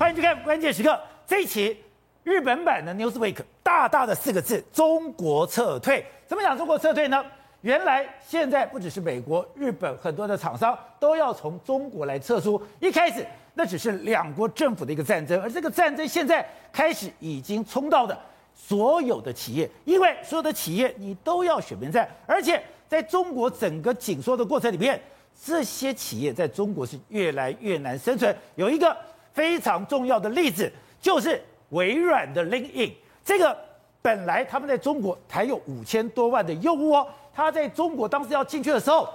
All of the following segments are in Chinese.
欢迎去看关键时刻。这一期日本版的 Newsweek 大大的四个字：中国撤退。怎么讲中国撤退呢？原来现在不只是美国、日本很多的厂商都要从中国来撤出。一开始那只是两国政府的一个战争，而这个战争现在开始已经冲到的所有的企业，因为所有的企业你都要选边站，而且在中国整个紧缩的过程里面，这些企业在中国是越来越难生存。有一个。非常重要的例子就是微软的 LinkedIn，这个本来他们在中国还有五千多万的用户哦，他在中国当时要进去的时候，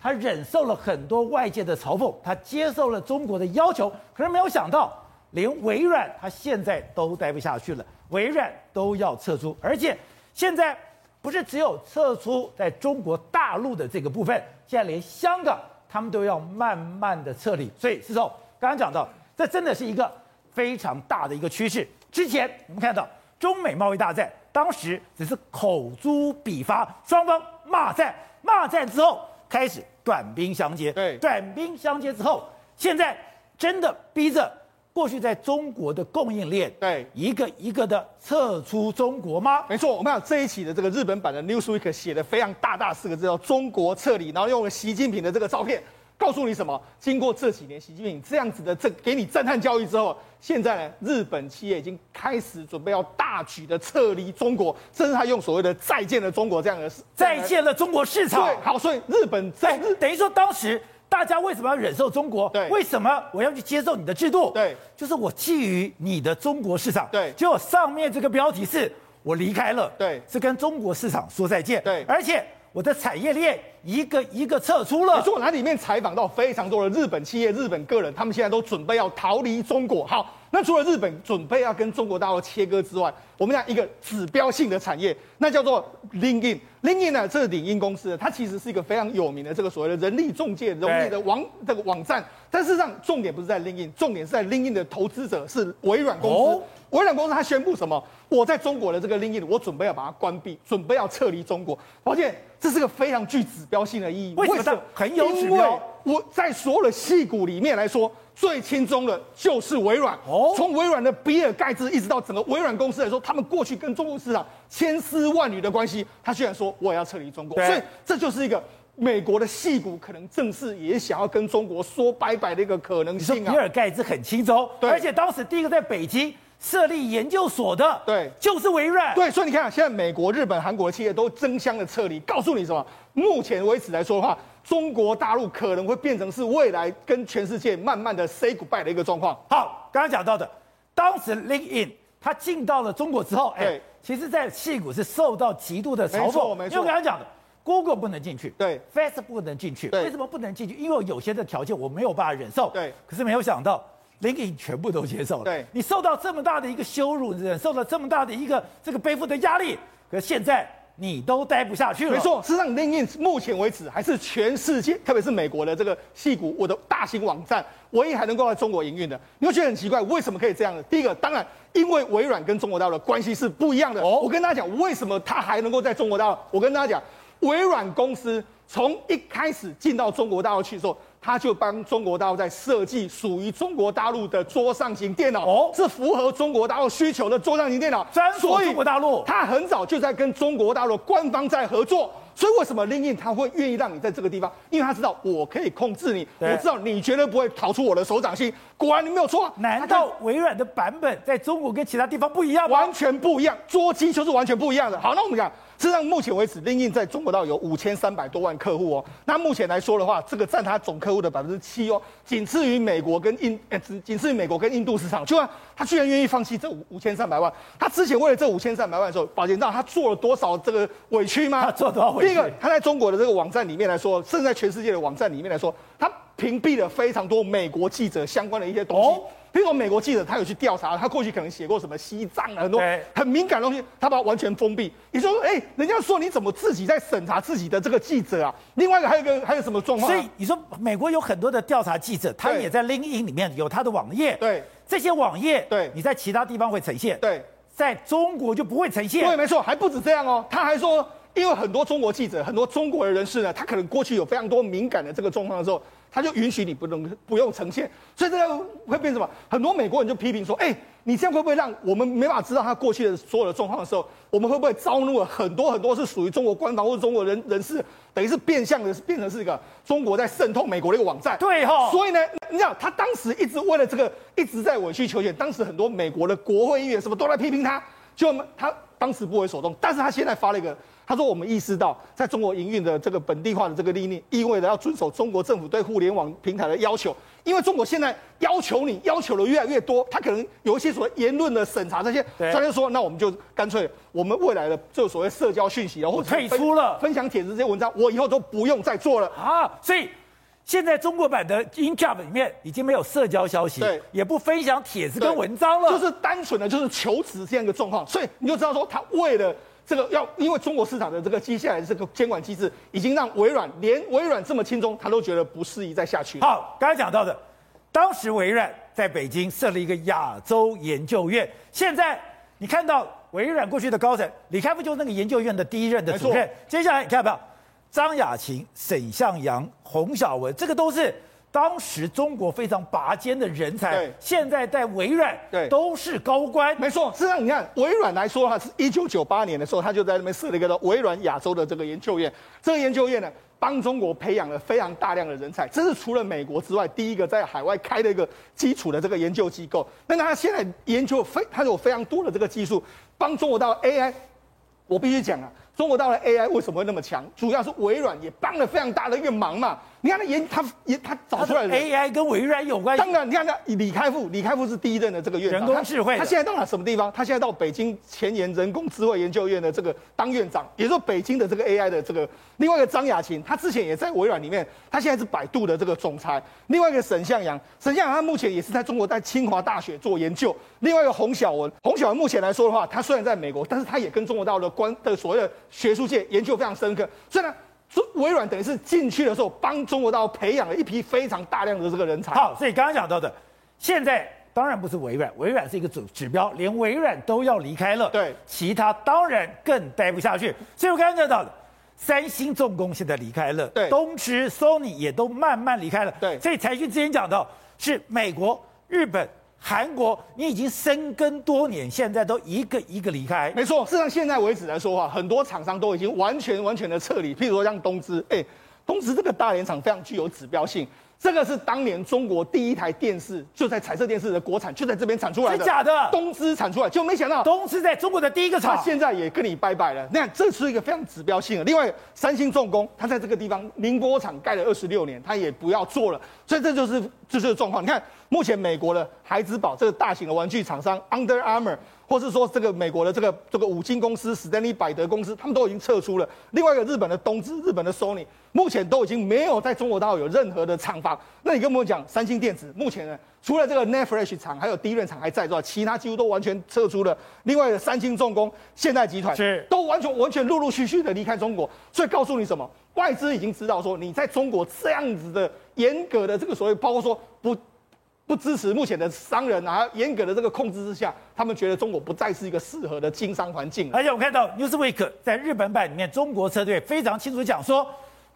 他忍受了很多外界的嘲讽，他接受了中国的要求，可是没有想到，连微软他现在都待不下去了，微软都要撤出，而且现在不是只有撤出在中国大陆的这个部分，现在连香港他们都要慢慢的撤离，所以是说刚刚讲到。这真的是一个非常大的一个趋势。之前我们看到中美贸易大战，当时只是口诛笔伐，双方骂战，骂战之后开始短兵相接。对，短兵相接之后，现在真的逼着过去在中国的供应链，对，一个一个的撤出中国吗？没错，我们看这一期的这个日本版的 Newsweek 写的非常大大四个字，叫“中国撤离”，然后用了习近平的这个照片。告诉你什么？经过这几年习近平这样子的这给你震撼教育之后，现在呢，日本企业已经开始准备要大举的撤离中国，甚至他用所谓的“再见了中国”这样的“再见了中国市场”。对，好，所以日本在日等于说，当时大家为什么要忍受中国？对，为什么我要去接受你的制度？对，就是我觊觎你的中国市场。对，结果上面这个标题是我离开了，对，是跟中国市场说再见。对，而且。我的产业链一个一个撤出了。我来里面采访到非常多的日本企业、日本个人，他们现在都准备要逃离中国。好，那除了日本准备要跟中国大陆切割之外，我们讲一个指标性的产业，那叫做 LinkedIn。LinkedIn 呢，这是领英公司，它其实是一个非常有名的这个所谓的人力中介、人力的网这个网站。但事实上，重点不是在 LinkedIn，重点是在 LinkedIn 的投资者是微软公司。哦微软公司它宣布什么？我在中国的这个 LinkedIn，我准备要把它关闭，准备要撤离中国。抱歉，这是个非常具指标性的意义。为什么？很有我在所有的戏股里面来说，最轻松的就是微软。哦。从微软的比尔盖茨一直到整个微软公司来说，他们过去跟中国市场千丝万缕的关系，他居然说我也要撤离中国。所以这就是一个美国的戏股可能正式也想要跟中国说拜拜的一个可能性啊。比尔盖茨很轻松。对。而且当时第一个在北京。设立研究所的，对，就是微软。对，所以你看，现在美国、日本、韩国的企业都争相的撤离。告诉你什么？目前为止来说的话，中国大陆可能会变成是未来跟全世界慢慢的 say goodbye 的一个状况。好，刚刚讲到的，当时 LinkedIn 它进到了中国之后，哎，其实，在矽谷是受到极度的嘲讽。没错，没错。因为刚刚讲的，Google 不能进去，对，Facebook 不能进去，对，为什么不能进去？因为有些的条件我没有办法忍受。对，可是没有想到。LinkedIn 全部都接受了，对，你受到这么大的一个羞辱，忍受了这么大的一个这个背负的压力，可是现在你都待不下去了。没错，事实上，LinkedIn 目前为止还是全世界，特别是美国的这个戏股，我的大型网站，唯一还能够在中国营运的。你会觉得很奇怪，为什么可以这样呢？第一个，当然因为微软跟中国大陆的关系是不一样的。哦，我跟大家讲，为什么它还能够在中国大陆？我跟大家讲，微软公司从一开始进到中国大陆去的时候。他就帮中国大陆在设计属于中国大陆的桌上型电脑，哦，是符合中国大陆需求的桌上型电脑，专属中国大陆。他很早就在跟中国大陆官方在合作，所以为什么 LinkedIn 他会愿意让你在这个地方？因为他知道我可以控制你，我知道你绝对不会逃出我的手掌心。果然你没有错，难道微软的版本在中国跟其他地方不一样吗？完全不一样，桌机就是完全不一样的。好，那我们讲。事实上，目前为止，LinkedIn 在中国大陆有五千三百多万客户哦。那目前来说的话，这个占他总客户的百分之七哦，仅次于美国跟印，呃，仅次于美国跟印度市场。就啊，他居然愿意放弃这五五千三百万。他之前为了这五千三百万的时候，宝杰知道他做了多少这个委屈吗？他做多少委屈？第一个，他在中国的这个网站里面来说，甚至在全世界的网站里面来说，他屏蔽了非常多美国记者相关的一些东西。哦比如说，美国记者他有去调查，他过去可能写过什么西藏啊，很多很敏感的东西，他把它完全封闭。也就是说，哎，人家说你怎么自己在审查自己的这个记者啊？另外一个还有一个还有什么状况？所以你说美国有很多的调查记者，他也在 LinkedIn 里面有他的网页。对，这些网页，对，你在其他地方会呈现，对，在中国就不会呈现。对，没错，还不止这样哦，他还说，因为很多中国记者，很多中国的人士呢，他可能过去有非常多敏感的这个状况的时候。他就允许你不能不用呈现，所以这个会变什么？很多美国人就批评说，哎，你这样会不会让我们没法知道他过去的所有的状况的时候，我们会不会招怒了很多很多是属于中国官方或者中国人人士，等于是变相的变成是一个中国在渗透美国的一个网站？对哈、哦。所以呢，你知道他当时一直为了这个一直在委曲求全，当时很多美国的国会议员什么都来批评他，就他当时不为所动，但是他现在发了一个。他说：“我们意识到，在中国营运的这个本地化的这个利益，意味着要遵守中国政府对互联网平台的要求。因为中国现在要求你要求的越来越多，他可能有一些所谓言论的审查这些，他就说，那我们就干脆，我们未来的这所谓社交讯息，啊，或者退出了分享帖子这些文章，我以后都不用再做了啊。所以现在中国版的 InJob 里面已经没有社交消息，对，也不分享帖子跟文章了，就是单纯的就是求职这样一个状况。所以你就知道说，他为了。”这个要因为中国市场的这个接下来的这个监管机制，已经让微软连微软这么轻松，他都觉得不适宜再下去。好，刚才讲到的，当时微软在北京设了一个亚洲研究院，现在你看到微软过去的高层李开复就是那个研究院的第一任的主任，接下来你看到没有？张雅琴、沈向阳、洪小文，这个都是。当时中国非常拔尖的人才，对，现在在微软，对，都是高官。没错，实际上你看微软来说的话，是一九九八年的时候，他就在那边设了一个微软亚洲的这个研究院。这个研究院呢，帮中国培养了非常大量的人才，这是除了美国之外第一个在海外开的一个基础的这个研究机构。那他现在研究非，他有非常多的这个技术，帮中国到 AI。我必须讲啊，中国到了 AI 为什么会那么强？主要是微软也帮了非常大的一个忙嘛。你看他研他研他找出来的 AI 跟微软有关系。当然，你看他李开复，李开复是第一任的这个院长，人工智慧他。他现在到了什么地方？他现在到北京前沿人工智慧研究院的这个当院长，也就是北京的这个 AI 的这个。另外一个张亚勤，他之前也在微软里面，他现在是百度的这个总裁。另外一个沈向阳，沈向阳他目前也是在中国在清华大学做研究。另外一个洪晓文，洪晓文目前来说的话，他虽然在美国，但是他也跟中国大陆的关的所谓的学术界研究非常深刻，所以呢。微软等于是进去的时候，帮中国大陆培养了一批非常大量的这个人才。好，所以刚刚讲到的，现在当然不是微软，微软是一个指指标，连微软都要离开了，对，其他当然更待不下去。所以我刚刚讲到的，三星重工现在离开了，对，东芝、Sony 也都慢慢离开了，对。所以财讯之前讲到，是美国、日本。韩国，你已经深耕多年，现在都一个一个离开。没错，事实上现在为止来说的话，很多厂商都已经完全完全的撤离。譬如说像东芝，哎，东芝这个大连厂非常具有指标性。这个是当年中国第一台电视，就在彩色电视的国产，就在这边产出来的。真假的？东芝产出来，就没想到东芝在中国的第一个厂，现在也跟你拜拜了。那这是一个非常指标性的。另外，三星重工，它在这个地方宁波厂盖了二十六年，它也不要做了。所以这就是这就是状况。你看，目前美国的孩之宝这个大型的玩具厂商 Under Armour。或是说这个美国的这个这个五金公司史丹利百德公司，他们都已经撤出了。另外一个日本的东芝、日本的 Sony，目前都已经没有在中国大陆有任何的厂房。那你跟我们讲，三星电子目前呢，除了这个 Flash 厂还有 DRAM 厂还在之外，其他几乎都完全撤出了。另外的三星重工、现代集团是都完全完全陆陆续续的离开中国。所以告诉你什么？外资已经知道说，你在中国这样子的严格的这个所谓，包括说不。不支持目前的商人啊，严格的这个控制之下，他们觉得中国不再是一个适合的经商环境。而且我们看到 Newsweek 在日本版里面，中国车队非常清楚讲说，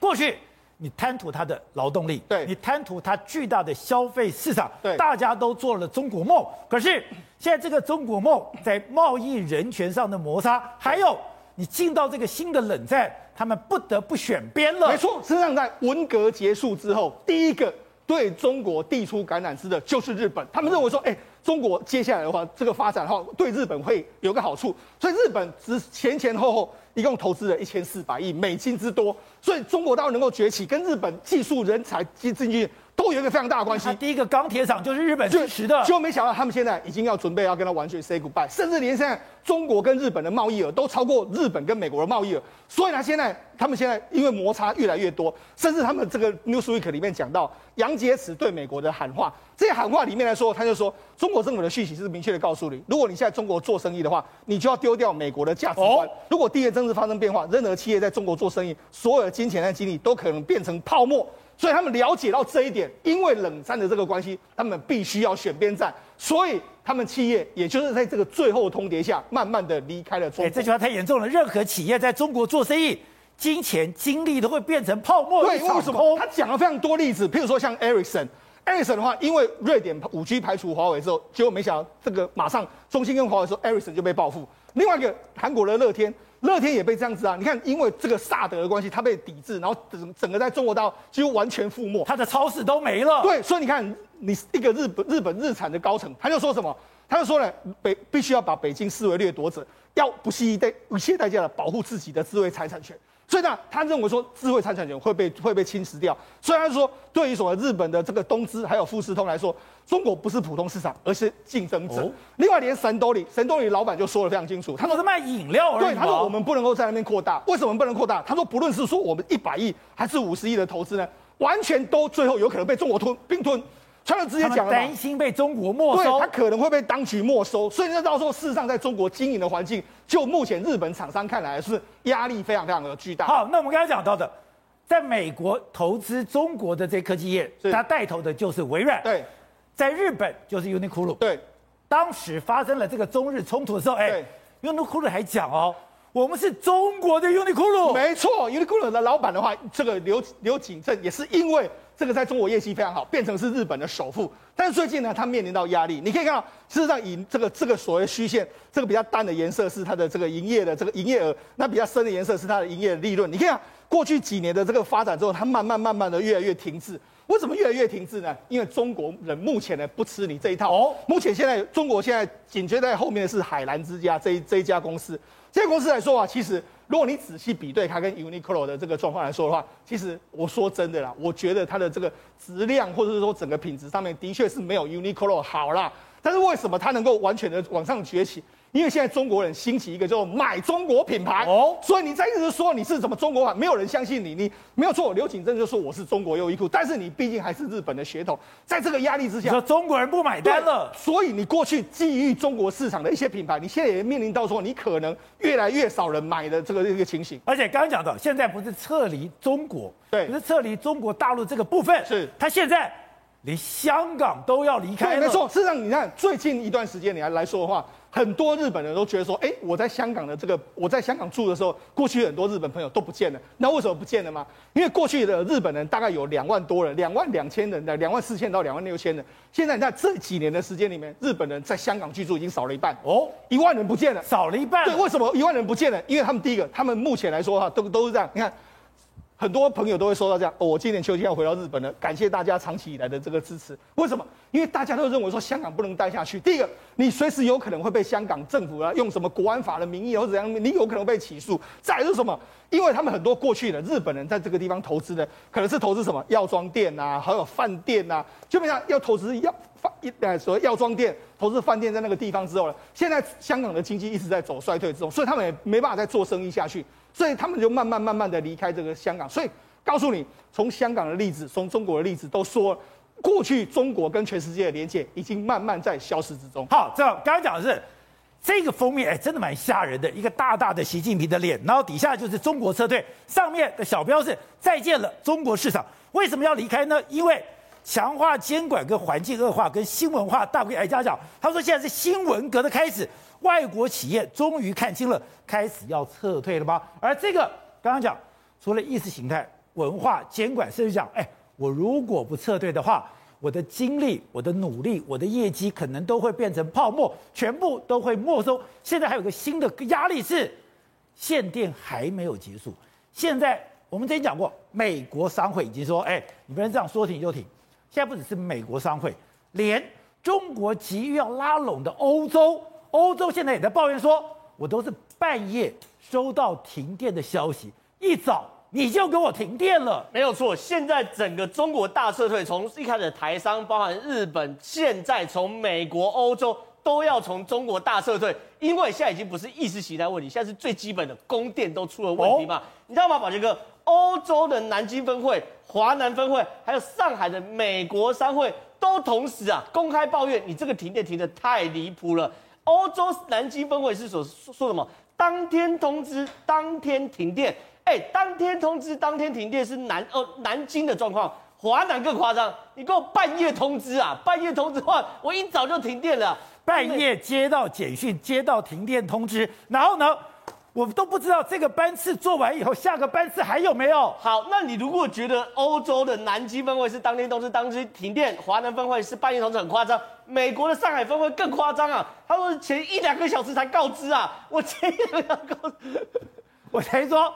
过去你贪图它的劳动力，对，你贪图它巨大的消费市场，对，大家都做了中国梦。可是现在这个中国梦在贸易人权上的摩擦，还有你进到这个新的冷战，他们不得不选边了。没错，实际上在文革结束之后，第一个。对中国递出橄榄枝的就是日本，他们认为说，哎，中国接下来的话，这个发展的话，对日本会有个好处，所以日本只前前后后一共投资了一千四百亿美金之多，所以中国大陆能够崛起，跟日本技术人才进进去。都有一个非常大的关系。第一个钢铁厂就是日本支持的，就没想到他们现在已经要准备要跟他完全 say goodbye，甚至连现在中国跟日本的贸易额都超过日本跟美国的贸易额。所以呢，现在他们现在因为摩擦越来越多，甚至他们这个 Newsweek 里面讲到杨洁篪对美国的喊话，这些喊话里面来说，他就说中国政府的讯息是明确的告诉你，如果你现在中国做生意的话，你就要丢掉美国的价值观。如果地缘政治发生变化，任何企业在中国做生意，所有的金钱和精力都可能变成泡沫。所以他们了解到这一点，因为冷战的这个关系，他们必须要选边站，所以他们企业也就是在这个最后通牒下，慢慢的离开了中国。这句话太严重了。任何企业在中国做生意，金钱、精力都会变成泡沫。对，为什么？他讲了非常多例子，譬如说像 Ericsson，Ericsson 的话，因为瑞典五 G 排除华为之后，结果没想到这个马上中兴跟华为说 Ericsson 就被报复。另外一个韩国的乐天，乐天也被这样子啊！你看，因为这个萨德的关系，它被抵制，然后整整个在中国大陆几乎完全覆没，它的超市都没了。对，所以你看，你一个日本日本日产的高层，他就说什么？他就说了，北必须要把北京视为掠夺者，要不惜一代一切代价的保护自己的智慧财产权。所以呢，他认为说智慧财产权会被会被侵蚀掉。所以他说，对于所谓日本的这个东芝还有富士通来说，中国不是普通市场，而是竞争者。哦、另外，连神兜里神兜里老板就说的非常清楚，他说是卖饮料而已。对，他说我们不能够在那边扩大。为什么不能扩大？他说，不论是说我们一百亿还是五十亿的投资呢，完全都最后有可能被中国吞并吞。川普直接讲了，担心被中国没收，对，他可能会被当局没收，所以那到时候事实上在中国经营的环境，就目前日本厂商看来是压力非常非常的巨大。好，那我们刚才讲到的，在美国投资中国的这些科技业，他带头的就是微软。对，在日本就是 Uniqlo。对，当时发生了这个中日冲突的时候，哎，Uniqlo 还讲哦，我们是中国的 Uniqlo。没错，Uniqlo 的老板的话，这个刘刘景正也是因为。这个在中国业绩非常好，变成是日本的首富。但是最近呢，它面临到压力。你可以看到，事实上以这个这个所谓虚线，这个比较淡的颜色是它的这个营业的这个营业额，那比较深的颜色是它的营业的利润。你看过去几年的这个发展之后，它慢慢慢慢的越来越停滞。为什么越来越停滞呢？因为中国人目前呢不吃你这一套。哦，目前现在中国现在紧接在后面的是海澜之家这一这一家公司。这家公司来说啊，其实。如果你仔细比对它跟 Uniqlo 的这个状况来说的话，其实我说真的啦，我觉得它的这个质量或者是说整个品质上面的确是没有 Uniqlo 好啦。但是为什么它能够完全的往上崛起？因为现在中国人兴起一个叫做买中国品牌哦，所以你在一直说你是什么中国版，没有人相信你。你没有错，刘景正就说我是中国优衣库，但是你毕竟还是日本的血统，在这个压力之下，说中国人不买单了。所以你过去觊觎中国市场的一些品牌，你现在也面临到说你可能越来越少人买的这个这个情形。而且刚刚讲到，现在不是撤离中国，对，不是撤离中国大陆这个部分，是他现在连香港都要离开了。没错，事实上你看最近一段时间你来来说的话。很多日本人都觉得说，哎，我在香港的这个，我在香港住的时候，过去很多日本朋友都不见了。那为什么不见了吗？因为过去的日本人大概有两万多人，两万两千人的，两万四千到两万六千人。现在你看这几年的时间里面，日本人在香港居住已经少了一半哦，一万人不见了，少了一半。对，为什么一万人不见了？因为他们第一个，他们目前来说哈，都都是这样。你看。很多朋友都会说到这样，哦，我今年秋天要回到日本了，感谢大家长期以来的这个支持。为什么？因为大家都认为说香港不能待下去。第一个，你随时有可能会被香港政府啊用什么国安法的名义或者怎样，你有可能被起诉。再来是什么？因为他们很多过去的日本人在这个地方投资的，可能是投资什么药妆店呐，还有饭店呐，基本上要投资药饭一呃所谓药妆店、投资饭店在那个地方之后呢，现在香港的经济一直在走衰退之中，所以他们也没办法再做生意下去。所以他们就慢慢慢慢的离开这个香港。所以告诉你，从香港的例子，从中国的例子，都说过去中国跟全世界的连接已经慢慢在消失之中。好，这刚刚讲的是这个封面，哎，真的蛮吓人的，一个大大的习近平的脸，然后底下就是中国撤退，上面的小标是再见了中国市场。为什么要离开呢？因为强化监管跟环境恶化跟新文化大规加讲，他说现在是新文革的开始。外国企业终于看清了，开始要撤退了吧？而这个刚刚讲，除了意识形态、文化监管，甚至讲，哎，我如果不撤退的话，我的精力、我的努力、我的业绩可能都会变成泡沫，全部都会没收。现在还有个新的压力是，限电还没有结束。现在我们之前讲过，美国商会已经说，哎，你不能这样说停就停。现在不只是美国商会，连中国急于要拉拢的欧洲。欧洲现在也在抱怨说，我都是半夜收到停电的消息，一早你就给我停电了。没有错，现在整个中国大撤退，从一开始台商，包含日本，现在从美国、欧洲都要从中国大撤退，因为现在已经不是意识形态问题，现在是最基本的供电都出了问题嘛。哦、你知道吗，宝杰哥？欧洲的南京分会、华南分会，还有上海的美国商会，都同时啊公开抱怨，你这个停电停的太离谱了。欧洲南京分会是所说什么？当天通知，当天停电。哎，当天通知，当天停电是南哦南京的状况，华南更夸张。你给我半夜通知啊！半夜通知的话，我一早就停电了。半夜接到简讯，接到停电通知，然后呢，我都不知道这个班次做完以后，下个班次还有没有？好，那你如果觉得欧洲的南极分会是当天通知、当天停电，华南分会是半夜通知很夸张，美国的上海分会更夸张啊！他说前一两个小时才告知啊，我前一两个小时告，我才说，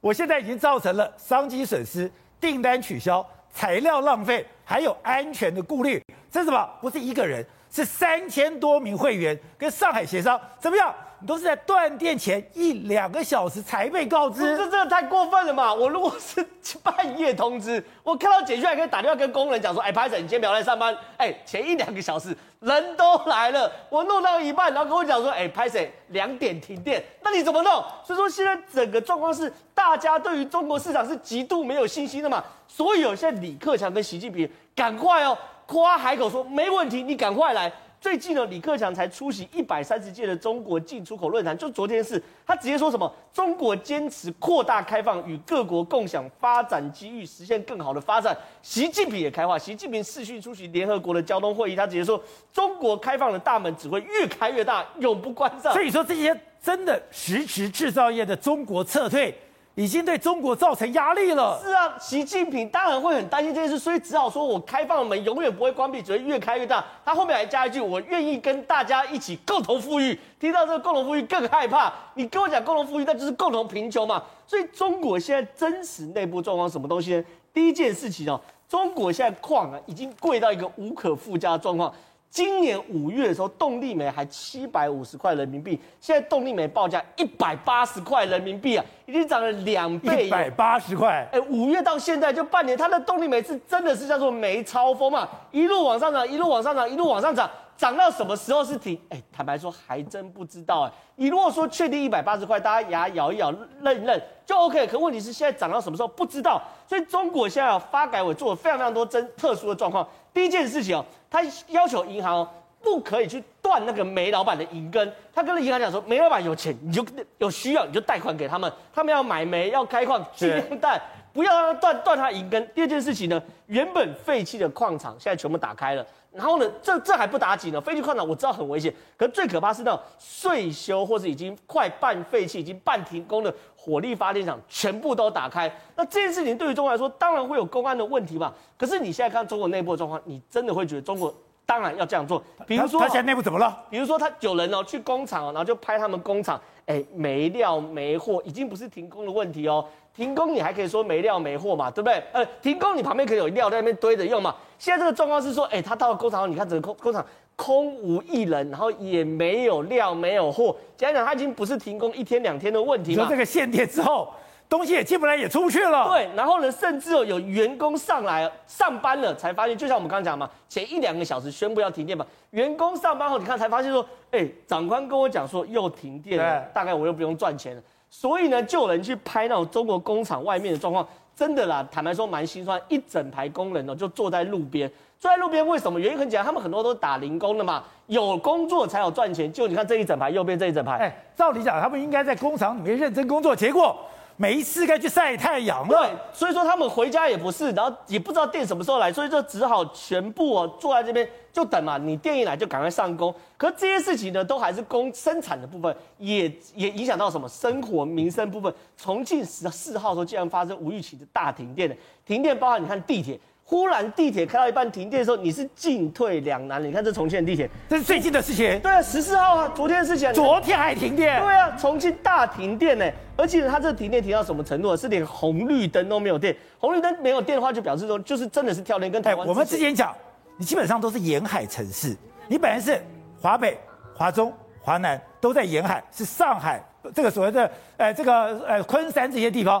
我现在已经造成了商机损失、订单取消、材料浪费，还有安全的顾虑。这是什么？不是一个人，是三千多名会员跟上海协商，怎么样？你都是在断电前一两个小时才被告知，这这太过分了嘛！我如果是半夜通知，我看到简讯还可以打电话跟工人讲说：“哎，拍子，你今天不要来上班。”哎，前一两个小时人都来了，我弄到一半，然后跟我讲说：“哎，拍子，两点停电。”那你怎么弄？所以说现在整个状况是，大家对于中国市场是极度没有信心的嘛。所以有现在李克强跟习近平赶快哦，夸海口说没问题，你赶快来。最近呢，李克强才出席一百三十届的中国进出口论坛，就昨天是，他直接说什么？中国坚持扩大开放，与各国共享发展机遇，实现更好的发展。习近平也开话，习近平视讯出席联合国的交通会议，他直接说，中国开放的大门只会越开越大，永不关上。所以说，这些真的实质制造业的中国撤退。已经对中国造成压力了。是啊，习近平当然会很担心这件事，所以只好说我开放的门永远不会关闭，只会越开越大。他后面还加一句：“我愿意跟大家一起共同富裕。”听到这个共同富裕更害怕。你跟我讲共同富裕，那就是共同贫穷嘛。所以中国现在真实内部状况什么东西呢？第一件事情哦，中国现在矿啊已经贵到一个无可复加的状况。今年五月的时候，动力煤还七百五十块人民币，现在动力煤报价一百八十块人民币啊，已经涨了两倍。一百八十块，哎，五月到现在就半年，它的动力煤是真的是叫做煤超风啊，一路往上涨，一路往上涨，一路往上涨，涨到什么时候是停？哎，坦白说还真不知道哎。你如果说确定一百八十块，大家牙咬一咬，认一认就 OK。可问题是现在涨到什么时候不知道，所以中国现在发改委做了非常非常多真特殊的状况。第一件事情哦，他要求银行哦，不可以去断那个煤老板的银根。他跟银行讲说，煤老板有钱，你就有需要你就贷款给他们，他们要买煤要开矿尽量贷，不要让他断断他银根。第二件事情呢，原本废弃的矿场现在全部打开了，然后呢，这这还不打紧呢，废弃矿场我知道很危险，可是最可怕是那种岁修或是已经快半废弃、已经半停工的。火力发电厂全部都打开，那这件事情对于中国来说，当然会有公安的问题嘛。可是你现在看中国内部的状况，你真的会觉得中国当然要这样做。比如说，他现在内部怎么了？比如说，他有人哦去工厂哦，然后就拍他们工厂，哎，没料没货，已经不是停工的问题哦。停工你还可以说没料没货嘛，对不对？呃，停工你旁边可以有料在那边堆着用嘛。现在这个状况是说，哎，他到了工厂后，你看整个工工厂。空无一人，然后也没有料，没有货。讲讲，他已经不是停工一天两天的问题了。说这个限电之后，东西也进不来，也出不去了。对，然后呢，甚至有有员工上来上班了，才发现，就像我们刚刚讲嘛，前一两个小时宣布要停电嘛，员工上班后，你看才发现说，哎，长官跟我讲说又停电了，大概我又不用赚钱了。所以呢，就有人去拍那种中国工厂外面的状况，真的啦，坦白说蛮心酸，一整排工人呢就坐在路边。坐在路边为什么？原因很简单，他们很多都是打零工的嘛，有工作才有赚钱。就你看这一整排，右边这一整排，哎，照理讲他们应该在工厂里面认真工作，结果没事该去晒太阳了。对，所以说他们回家也不是，然后也不知道电什么时候来，所以就只好全部哦坐在这边就等嘛。你电一来就赶快上工。可这些事情呢，都还是工生产的部分，也也影响到什么生活民生部分。重庆十四号时候竟然发生无预警的大停电的，停电包含你看地铁。忽然地铁开到一半停电的时候，你是进退两难。你看这重庆的地铁，这是最近的事情。对啊，十四号啊，昨天的事情。昨天还停电。对啊，重庆大停电呢，而且它这个停电停到什么程度？是连红绿灯都没有电。红绿灯没有电的话，就表示说就是真的是跳电跟台湾。我们之前讲，你基本上都是沿海城市，你本来是华北、华中、华南都在沿海，是上海这个所谓的呃这个呃昆山这些地方，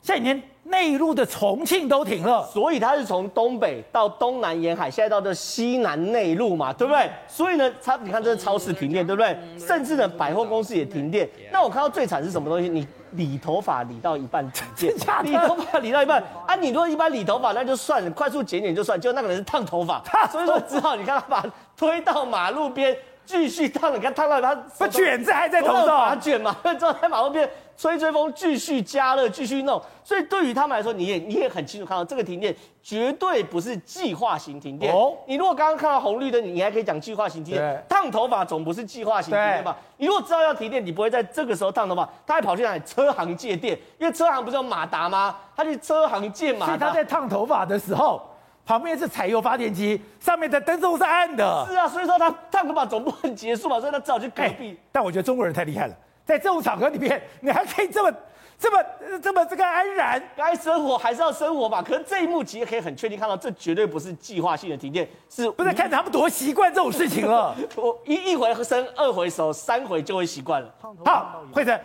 现在连。内陆的重庆都停了，所以它是从东北到东南沿海，现在到这西南内陆嘛，对不对？所以呢，它你看这是超市停电，对不对？甚至呢，百货公司也停电。那我看到最惨是什么东西？你理头发理到一半停电，理头发理到一半啊！你如果一般理头发那就算了，快速剪剪就算，就那个人是烫头发，所以说只好你看他把推到马路边。继续烫，你看烫到他，不卷子还在头上，把卷嘛，之后在马路边吹吹风，继续加热，继续弄。所以对于他们来说，你也你也很清楚看到这个停电绝对不是计划型停电。哦，你如果刚刚看到红绿灯，你你还可以讲计划型停电。烫头发总不是计划型停电吧？你如果知道要停电，你不会在这个时候烫头发，他还跑去哪里车行借电？因为车行不是有马达吗？他去车行借马达。所以他在烫头发的时候。旁边是柴油发电机，上面的灯都是暗的。是啊，所以说他烫头发总不能结束嘛，所以他只好去隔壁。欸，但我觉得中国人太厉害了，在这种场合里面，你还可以这么、这么、这么这个安然。该生活还是要生活吧。可是这一幕其实可以很确定看到，这绝对不是计划性的停电，是不是看着他们多习惯这种事情了？我一一回生，二回熟，三回就会习惯了。好，慧珍，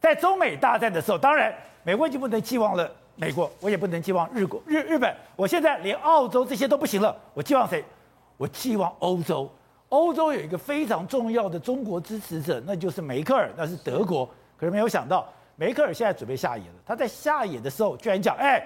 在中美大战的时候，当然美国已经不能寄望了。美国，我也不能寄望日国、日日本。我现在连澳洲这些都不行了，我寄望谁？我寄望欧洲。欧洲有一个非常重要的中国支持者，那就是梅克尔，那是德国。可是没有想到，梅克尔现在准备下野了。他在下野的时候，居然讲：“哎。”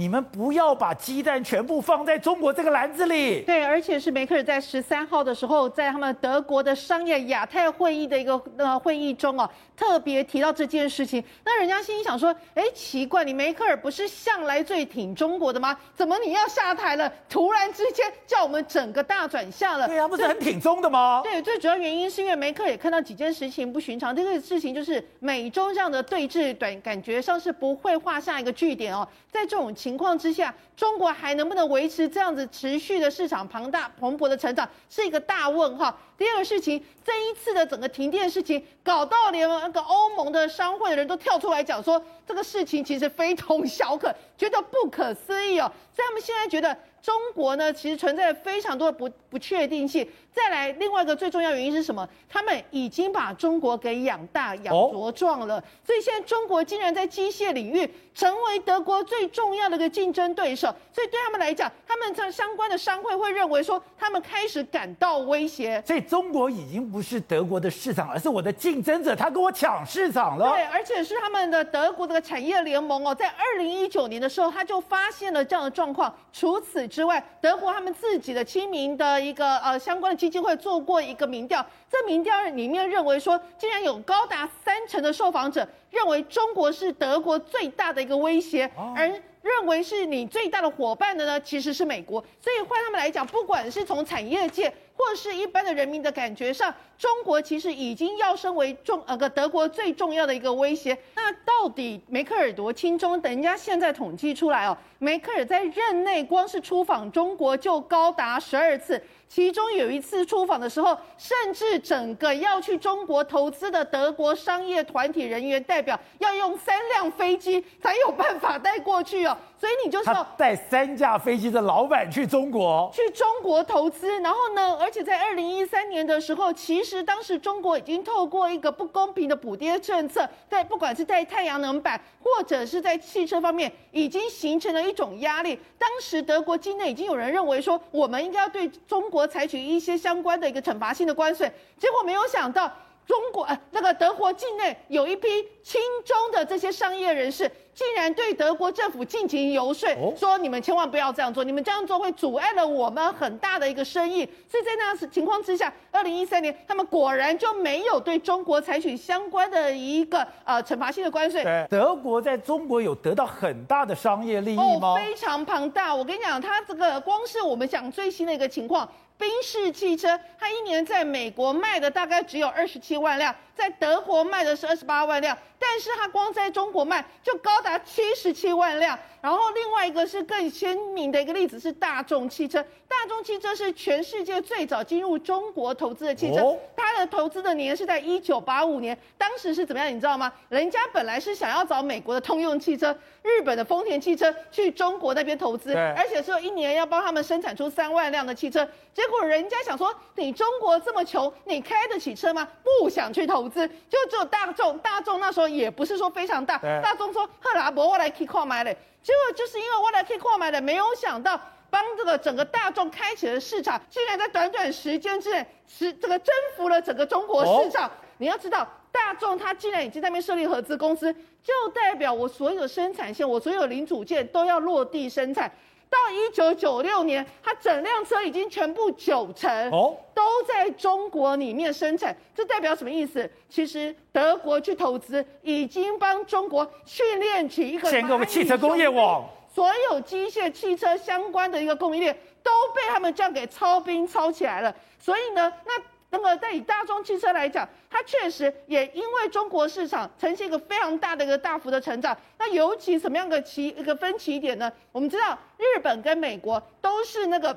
你们不要把鸡蛋全部放在中国这个篮子里。对，而且是梅克尔在十三号的时候，在他们德国的商业亚太会议的一个呃会议中哦，特别提到这件事情。那人家心里想说，哎，奇怪，你梅克尔不是向来最挺中国的吗？怎么你要下台了？突然之间叫我们整个大转向了？对啊，不是很挺中的吗？对，最主要原因是因为梅克尔也看到几件事情不寻常。这个事情就是美中这样的对峙，短感觉上是不会画下一个句点哦。在这种情情况之下，中国还能不能维持这样子持续的市场庞大蓬勃的成长，是一个大问号。第二个事情，这一次的整个停电事情，搞到连那个欧盟的商会的人都跳出来讲说，这个事情其实非同小可，觉得不可思议哦。所以他们现在觉得。中国呢，其实存在非常多的不不确定性。再来，另外一个最重要原因是什么？他们已经把中国给养大、养茁壮了。所以现在中国竟然在机械领域成为德国最重要的一个竞争对手。所以对他们来讲，他们这相关的商会会认为说，他们开始感到威胁。所以中国已经不是德国的市场，而是我的竞争者，他跟我抢市场了。对，而且是他们的德国这个产业联盟哦，在二零一九年的时候，他就发现了这样的状况。除此之外，德国他们自己的亲民的一个呃相关的基金会做过一个民调，这民调里面认为说，竟然有高达三成的受访者认为中国是德国最大的一个威胁，而认为是你最大的伙伴的呢，其实是美国。所以换他们来讲，不管是从产业界或是一般的人民的感觉上，中国其实已经要升为中呃个德国最重要的一个威胁。那到底梅克尔多亲中？等人家现在统计出来哦，梅克尔在任内光是出访中国就高达十二次。其中有一次出访的时候，甚至整个要去中国投资的德国商业团体人员代表要用三辆飞机才有办法带过去哦。所以你就说带三架飞机的老板去中国，去中国投资，然后呢，而且在二零一三年的时候，其实当时中国已经透过一个不公平的补贴政策，在不管是在太阳能板或者是在汽车方面，已经形成了一种压力。当时德国境内已经有人认为说，我们应该要对中国。采取一些相关的一个惩罚性的关税，结果没有想到，中国呃那个德国境内有一批亲中的这些商业人士，竟然对德国政府进行游说，说你们千万不要这样做，你们这样做会阻碍了我们很大的一个生意。所以在那样子情况之下，二零一三年他们果然就没有对中国采取相关的一个呃惩罚性的关税。德国在中国有得到很大的商业利益吗？哦，非常庞大。我跟你讲，它这个光是我们讲最新的一个情况。宾士汽车，它一年在美国卖的大概只有二十七万辆，在德国卖的是二十八万辆，但是它光在中国卖就高达七十七万辆。然后另外一个是更鲜明的一个例子是大众汽车，大众汽车是全世界最早进入中国投资的汽车，它的投资的年是在一九八五年，当时是怎么样？你知道吗？人家本来是想要找美国的通用汽车、日本的丰田汽车去中国那边投资，而且说一年要帮他们生产出三万辆的汽车，结果人家想说，你中国这么穷，你开得起车吗？不想去投资，就只有大众，大众那时候也不是说非常大，大众说，赫拉伯我来去购买嘞。结果就是因为我来可以购买的，没有想到帮这个整个大众开启了市场，竟然在短短时间之内，是这个征服了整个中国市场。哦、你要知道，大众它既然已经在那边设立合资公司，就代表我所有生产线、我所有零组件都要落地生产。到一九九六年，它整辆车已经全部九成哦都在中国里面生产。这代表什么意思？其实德国去投资，已经帮中国训练起一个建构汽车工业网，所有机械汽车相关的一个供应链都被他们这样给操兵操起来了。所以呢，那。那么，在以大众汽车来讲，它确实也因为中国市场呈现一个非常大的一个大幅的成长。那尤其什么样的起一个分歧点呢？我们知道，日本跟美国都是那个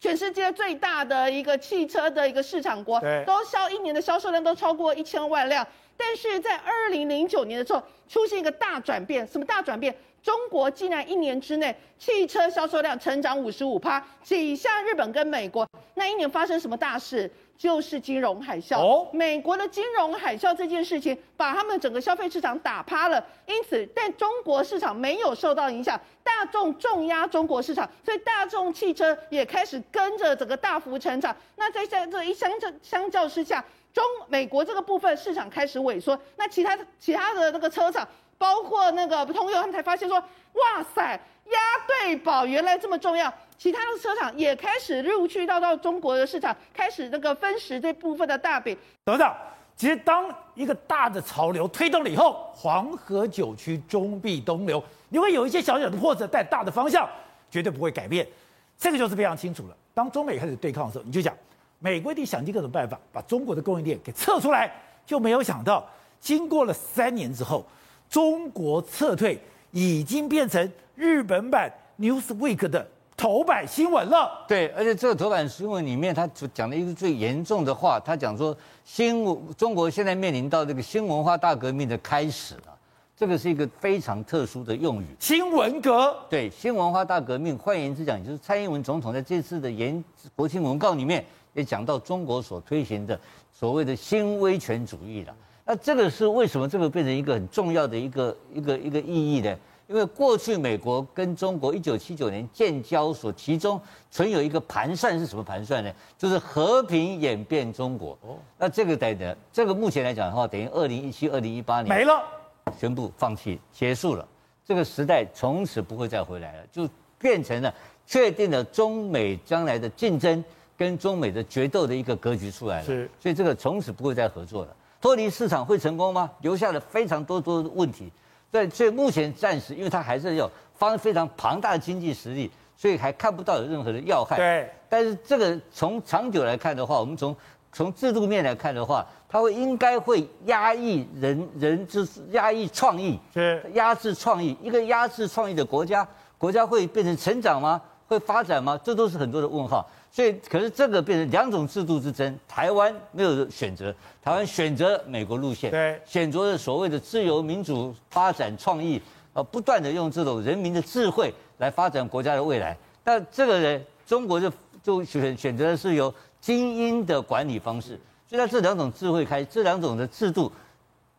全世界最大的一个汽车的一个市场国，都销一年的销售量都超过一千万辆。但是在二零零九年的时候，出现一个大转变，什么大转变？中国竟然一年之内汽车销售量成长五十五趴，挤下日本跟美国。那一年发生什么大事？就是金融海啸。哦，美国的金融海啸这件事情，把他们整个消费市场打趴了。因此，但中国市场没有受到影响，大众重压中国市场，所以大众汽车也开始跟着整个大幅成长。那在在这一相较相较之下，中美国这个部分市场开始萎缩，那其他其他的那个车厂。包括那个通用，他们才发现说，哇塞，押对宝原来这么重要。其他的车厂也开始陆续到到中国的市场，开始那个分食这部分的大饼。等等，其实当一个大的潮流推动了以后，黄河九曲终必东流，你会有一些小小的破折，但大的方向绝对不会改变。这个就是非常清楚了。当中美开始对抗的时候，你就讲，美国一定想尽各种办法把中国的供应链给撤出来，就没有想到，经过了三年之后。中国撤退已经变成日本版 Newsweek 的头版新闻了。对，而且这个头版新闻里面，他讲了一个最严重的话，他讲说新中国现在面临到这个新文化大革命的开始了。这个是一个非常特殊的用语，新文革。对，新文化大革命，换言之讲，就是蔡英文总统在这次的演国庆文告里面也讲到中国所推行的所谓的新威权主义了。那这个是为什么这个变成一个很重要的一个一个一个意义呢？因为过去美国跟中国一九七九年建交所，其中存有一个盘算是什么盘算呢？就是和平演变中国。哦，那这个等等，这个目前来讲的话，等于二零一七、二零一八年没了，全部放弃结束了，这个时代从此不会再回来了，就变成了确定了中美将来的竞争跟中美的决斗的一个格局出来了。是，所以这个从此不会再合作了。脱离市场会成功吗？留下了非常多多的问题。对，所以目前暂时，因为它还是有方非常庞大的经济实力，所以还看不到有任何的要害。对。但是这个从长久来看的话，我们从从制度面来看的话，它会应该会压抑人人之压抑创意，是压制创意。一个压制创意的国家，国家会变成成长吗？会发展吗？这都是很多的问号。所以，可是这个变成两种制度之争。台湾没有选择，台湾选择美国路线，对，选择了所谓的自由民主发展创意，呃，不断的用这种人民的智慧来发展国家的未来。但这个人，中国就就选选择的是由精英的管理方式。所以，在这两种智慧开，这两种的制度，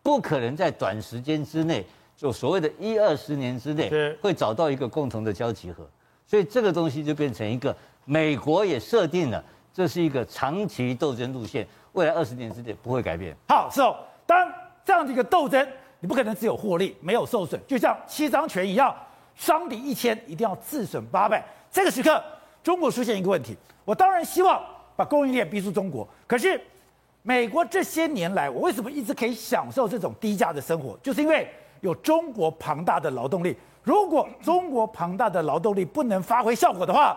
不可能在短时间之内，就所谓的一二十年之内，会找到一个共同的交集合。所以，这个东西就变成一个。美国也设定了，这是一个长期斗争路线，未来二十年之内不会改变。好，是哦。当这样的一个斗争，你不可能只有获利没有受损，就像七伤拳一样，伤敌一千，一定要自损八百。这个时刻，中国出现一个问题，我当然希望把供应链逼出中国，可是美国这些年来，我为什么一直可以享受这种低价的生活？就是因为有中国庞大的劳动力。如果中国庞大的劳动力不能发挥效果的话，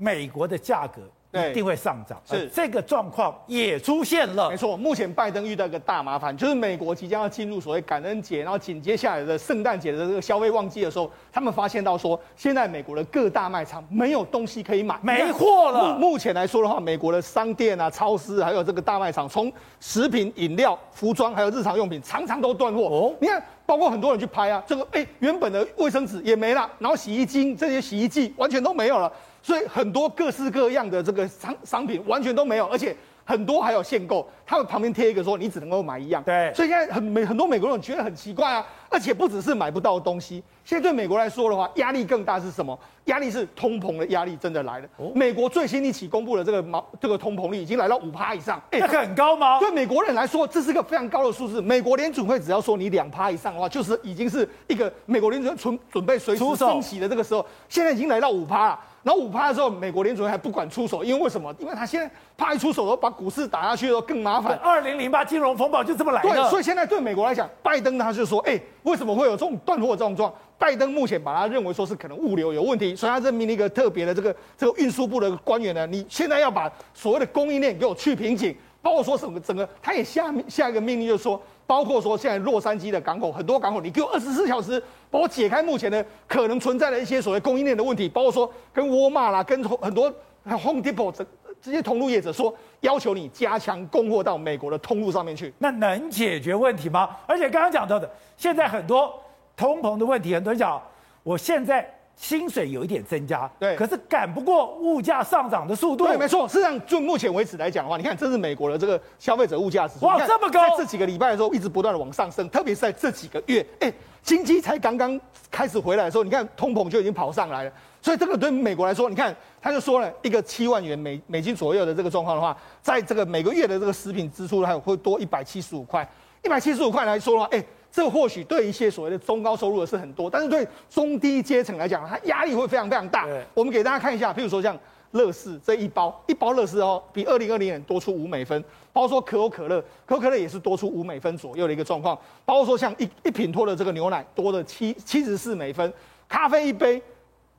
美国的价格一定会上涨，是这个状况也出现了。没错，目前拜登遇到一个大麻烦，就是美国即将要进入所谓感恩节，然后紧接下来的圣诞节的这个消费旺季的时候，他们发现到说，现在美国的各大卖场没有东西可以买，没货了。目前来说的话，美国的商店啊、超市还有这个大卖场，从食品、饮料、服装还有日常用品，常常都断货。哦，你看，包括很多人去拍啊，这个哎，原本的卫生纸也没了，然后洗衣精这些洗衣剂完全都没有了。所以很多各式各样的这个商商品完全都没有，而且很多还有限购，他们旁边贴一个说你只能够买一样。对，所以现在很美很多美国人觉得很奇怪啊，而且不只是买不到东西，现在对美国来说的话，压力更大是什么？压力是通膨的压力真的来了。哦、美国最新一期公布的这个毛这个通膨率已经来到五趴以上，哎，这很高吗？对美国人来说，这是一个非常高的数字。美国联准会只要说你两趴以上的话，就是已经是一个美国联准会准准备随时升息的这个时候，现在已经来到五趴了。然后五趴的时候，美国联储会还不管出手，因为为什么？因为他现在怕一出手，都把股市打下去的时候更麻烦。二零零八金融风暴就这么来的。对，所以现在对美国来讲，拜登他就说，哎，为什么会有这种断货状况？拜登目前把他认为说是可能物流有问题，所以他任命了一个特别的这个这个运输部的官员呢，你现在要把所谓的供应链给我去瓶颈，包括说什么整个，他也下下一个命令就是说。包括说现在洛杉矶的港口，很多港口你给我二十四小时，帮我解开目前的可能存在的一些所谓供应链的问题，包括说跟沃尔玛啦，跟很多 Home Depot 这这些通路业者说，要求你加强供货到美国的通路上面去。那能解决问题吗？而且刚刚讲到的，现在很多通膨的问题，很多人讲，我现在。薪水有一点增加，对，可是赶不过物价上涨的速度。对，没错。事实上，就目前为止来讲的话，你看，这是美国的这个消费者物价指数，哇，这么高！在这几个礼拜的时候，一直不断的往上升，特别是在这几个月，哎，经济才刚刚开始回来的时候，你看通膨就已经跑上来了。所以这个对美国来说，你看，他就说了一个七万元美美金左右的这个状况的话，在这个每个月的这个食品支出还有会多一百七十五块，一百七十五块来说的话，哎。这或许对一些所谓的中高收入的是很多，但是对中低阶层来讲，它压力会非常非常大。我们给大家看一下，譬如说像乐事这一包，一包乐事哦，比二零二零年多出五美分。包括说可口可乐，可口可乐也是多出五美分左右的一个状况。包括说像一一品脱的这个牛奶多了七七十四美分，咖啡一杯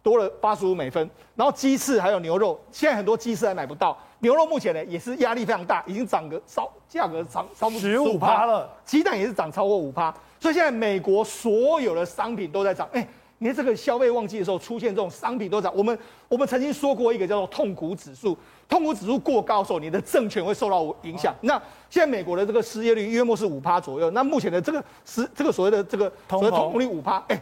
多了八十五美分，然后鸡翅还有牛肉，现在很多鸡翅还买不到。牛肉目前呢也是压力非常大，已经涨个超价格涨超过十五趴了。鸡蛋也是涨超过五趴，所以现在美国所有的商品都在涨。哎，你看这个消费旺季的时候出现这种商品都涨。我们我们曾经说过一个叫做痛苦指数，痛苦指数过高的时候，你的政权会受到影响。那现在美国的这个失业率约莫是五趴左右，那目前的这个失这个所谓的这个所谓通膨率五趴，哎，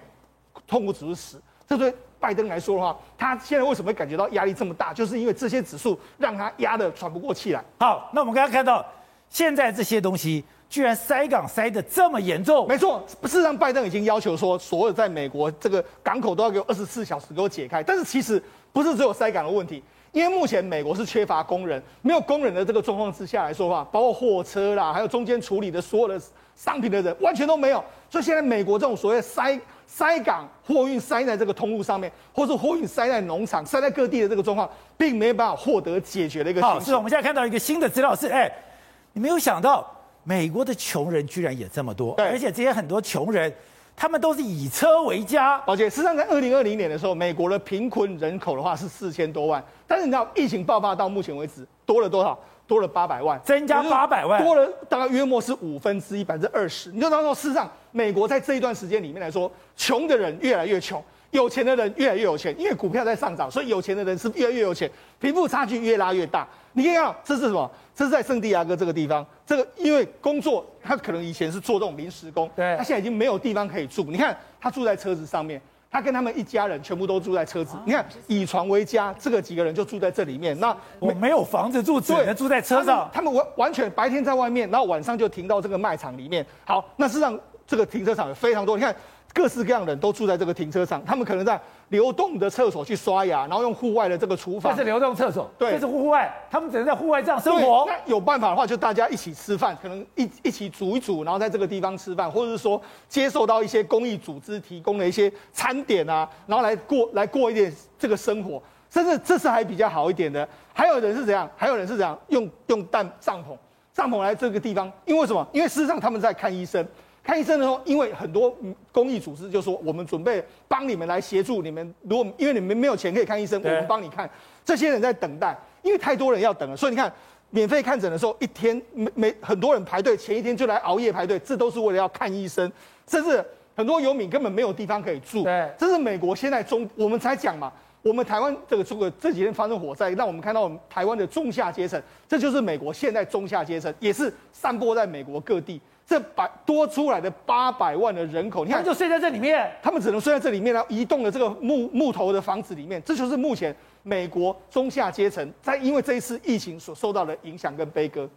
痛苦指数十，这对。拜登来说的话，他现在为什么会感觉到压力这么大？就是因为这些指数让他压得喘不过气来。好，那我们刚刚看到，现在这些东西居然塞港塞得这么严重。没错，事实上拜登已经要求说，所有在美国这个港口都要给我二十四小时给我解开。但是其实不是只有塞港的问题，因为目前美国是缺乏工人，没有工人的这个状况之下来说的话，包括货车啦，还有中间处理的所有的商品的人完全都没有。所以现在美国这种所谓塞。塞港货运塞在这个通路上面，或是货运塞在农场、塞在各地的这个状况，并没有办法获得解决的一个。好，是我们现在看到一个新的资料是，哎，你没有想到美国的穷人居然也这么多，对，而且这些很多穷人，他们都是以车为家。而且，事实上，在二零二零年的时候，美国的贫困人口的话是四千多万，但是你知道，疫情爆发到目前为止多了多少？多了八百万，增加八百万，多了大概约莫是五分之一，百分之二十。你就当说，事实上，美国在这一段时间里面来说，穷的人越来越穷，有钱的人越来越有钱，因为股票在上涨，所以有钱的人是越来越有钱，贫富差距越拉越大。你看啊，这是什么？这是在圣地亚哥这个地方，这个因为工作，他可能以前是做这种临时工，对，他现在已经没有地方可以住。你看，他住在车子上面。他跟他们一家人全部都住在车子，你看以床为家，这个几个人就住在这里面。那我没有房子住，只能住在车上。他们完完全白天在外面，然后晚上就停到这个卖场里面。好，那事实上这个停车场有非常多，你看。各式各样的人都住在这个停车场，他们可能在流动的厕所去刷牙，然后用户外的这个厨房。这是流动厕所，对，这是户外，他们只能在户外这样生活。那有办法的话，就大家一起吃饭，可能一一起煮一煮，然后在这个地方吃饭，或者是说接受到一些公益组织提供的一些餐点啊，然后来过来过一点这个生活，甚至这是还比较好一点的。还有人是怎样？还有人是怎样？用用担帐篷，帐篷来这个地方，因为什么？因为事实上他们在看医生。看医生的时候，因为很多公益组织就说，我们准备帮你们来协助你们。如果因为你们没有钱可以看医生，我们帮你看。这些人在等待，因为太多人要等了，所以你看，免费看诊的时候，一天没没很多人排队，前一天就来熬夜排队，这都是为了要看医生。甚至很多游民根本没有地方可以住。对，这是美国现在中，我们才讲嘛，我们台湾这个这个这几天发生火灾，让我们看到我们台湾的中下阶层，这就是美国现在中下阶层，也是散播在美国各地。这百多出来的八百万的人口，你看就睡在这里面，他们只能睡在这里面，然后移动的这个木木头的房子里面，这就是目前美国中下阶层在因为这一次疫情所受到的影响跟悲歌。